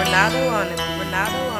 Renato on it. Renato on it.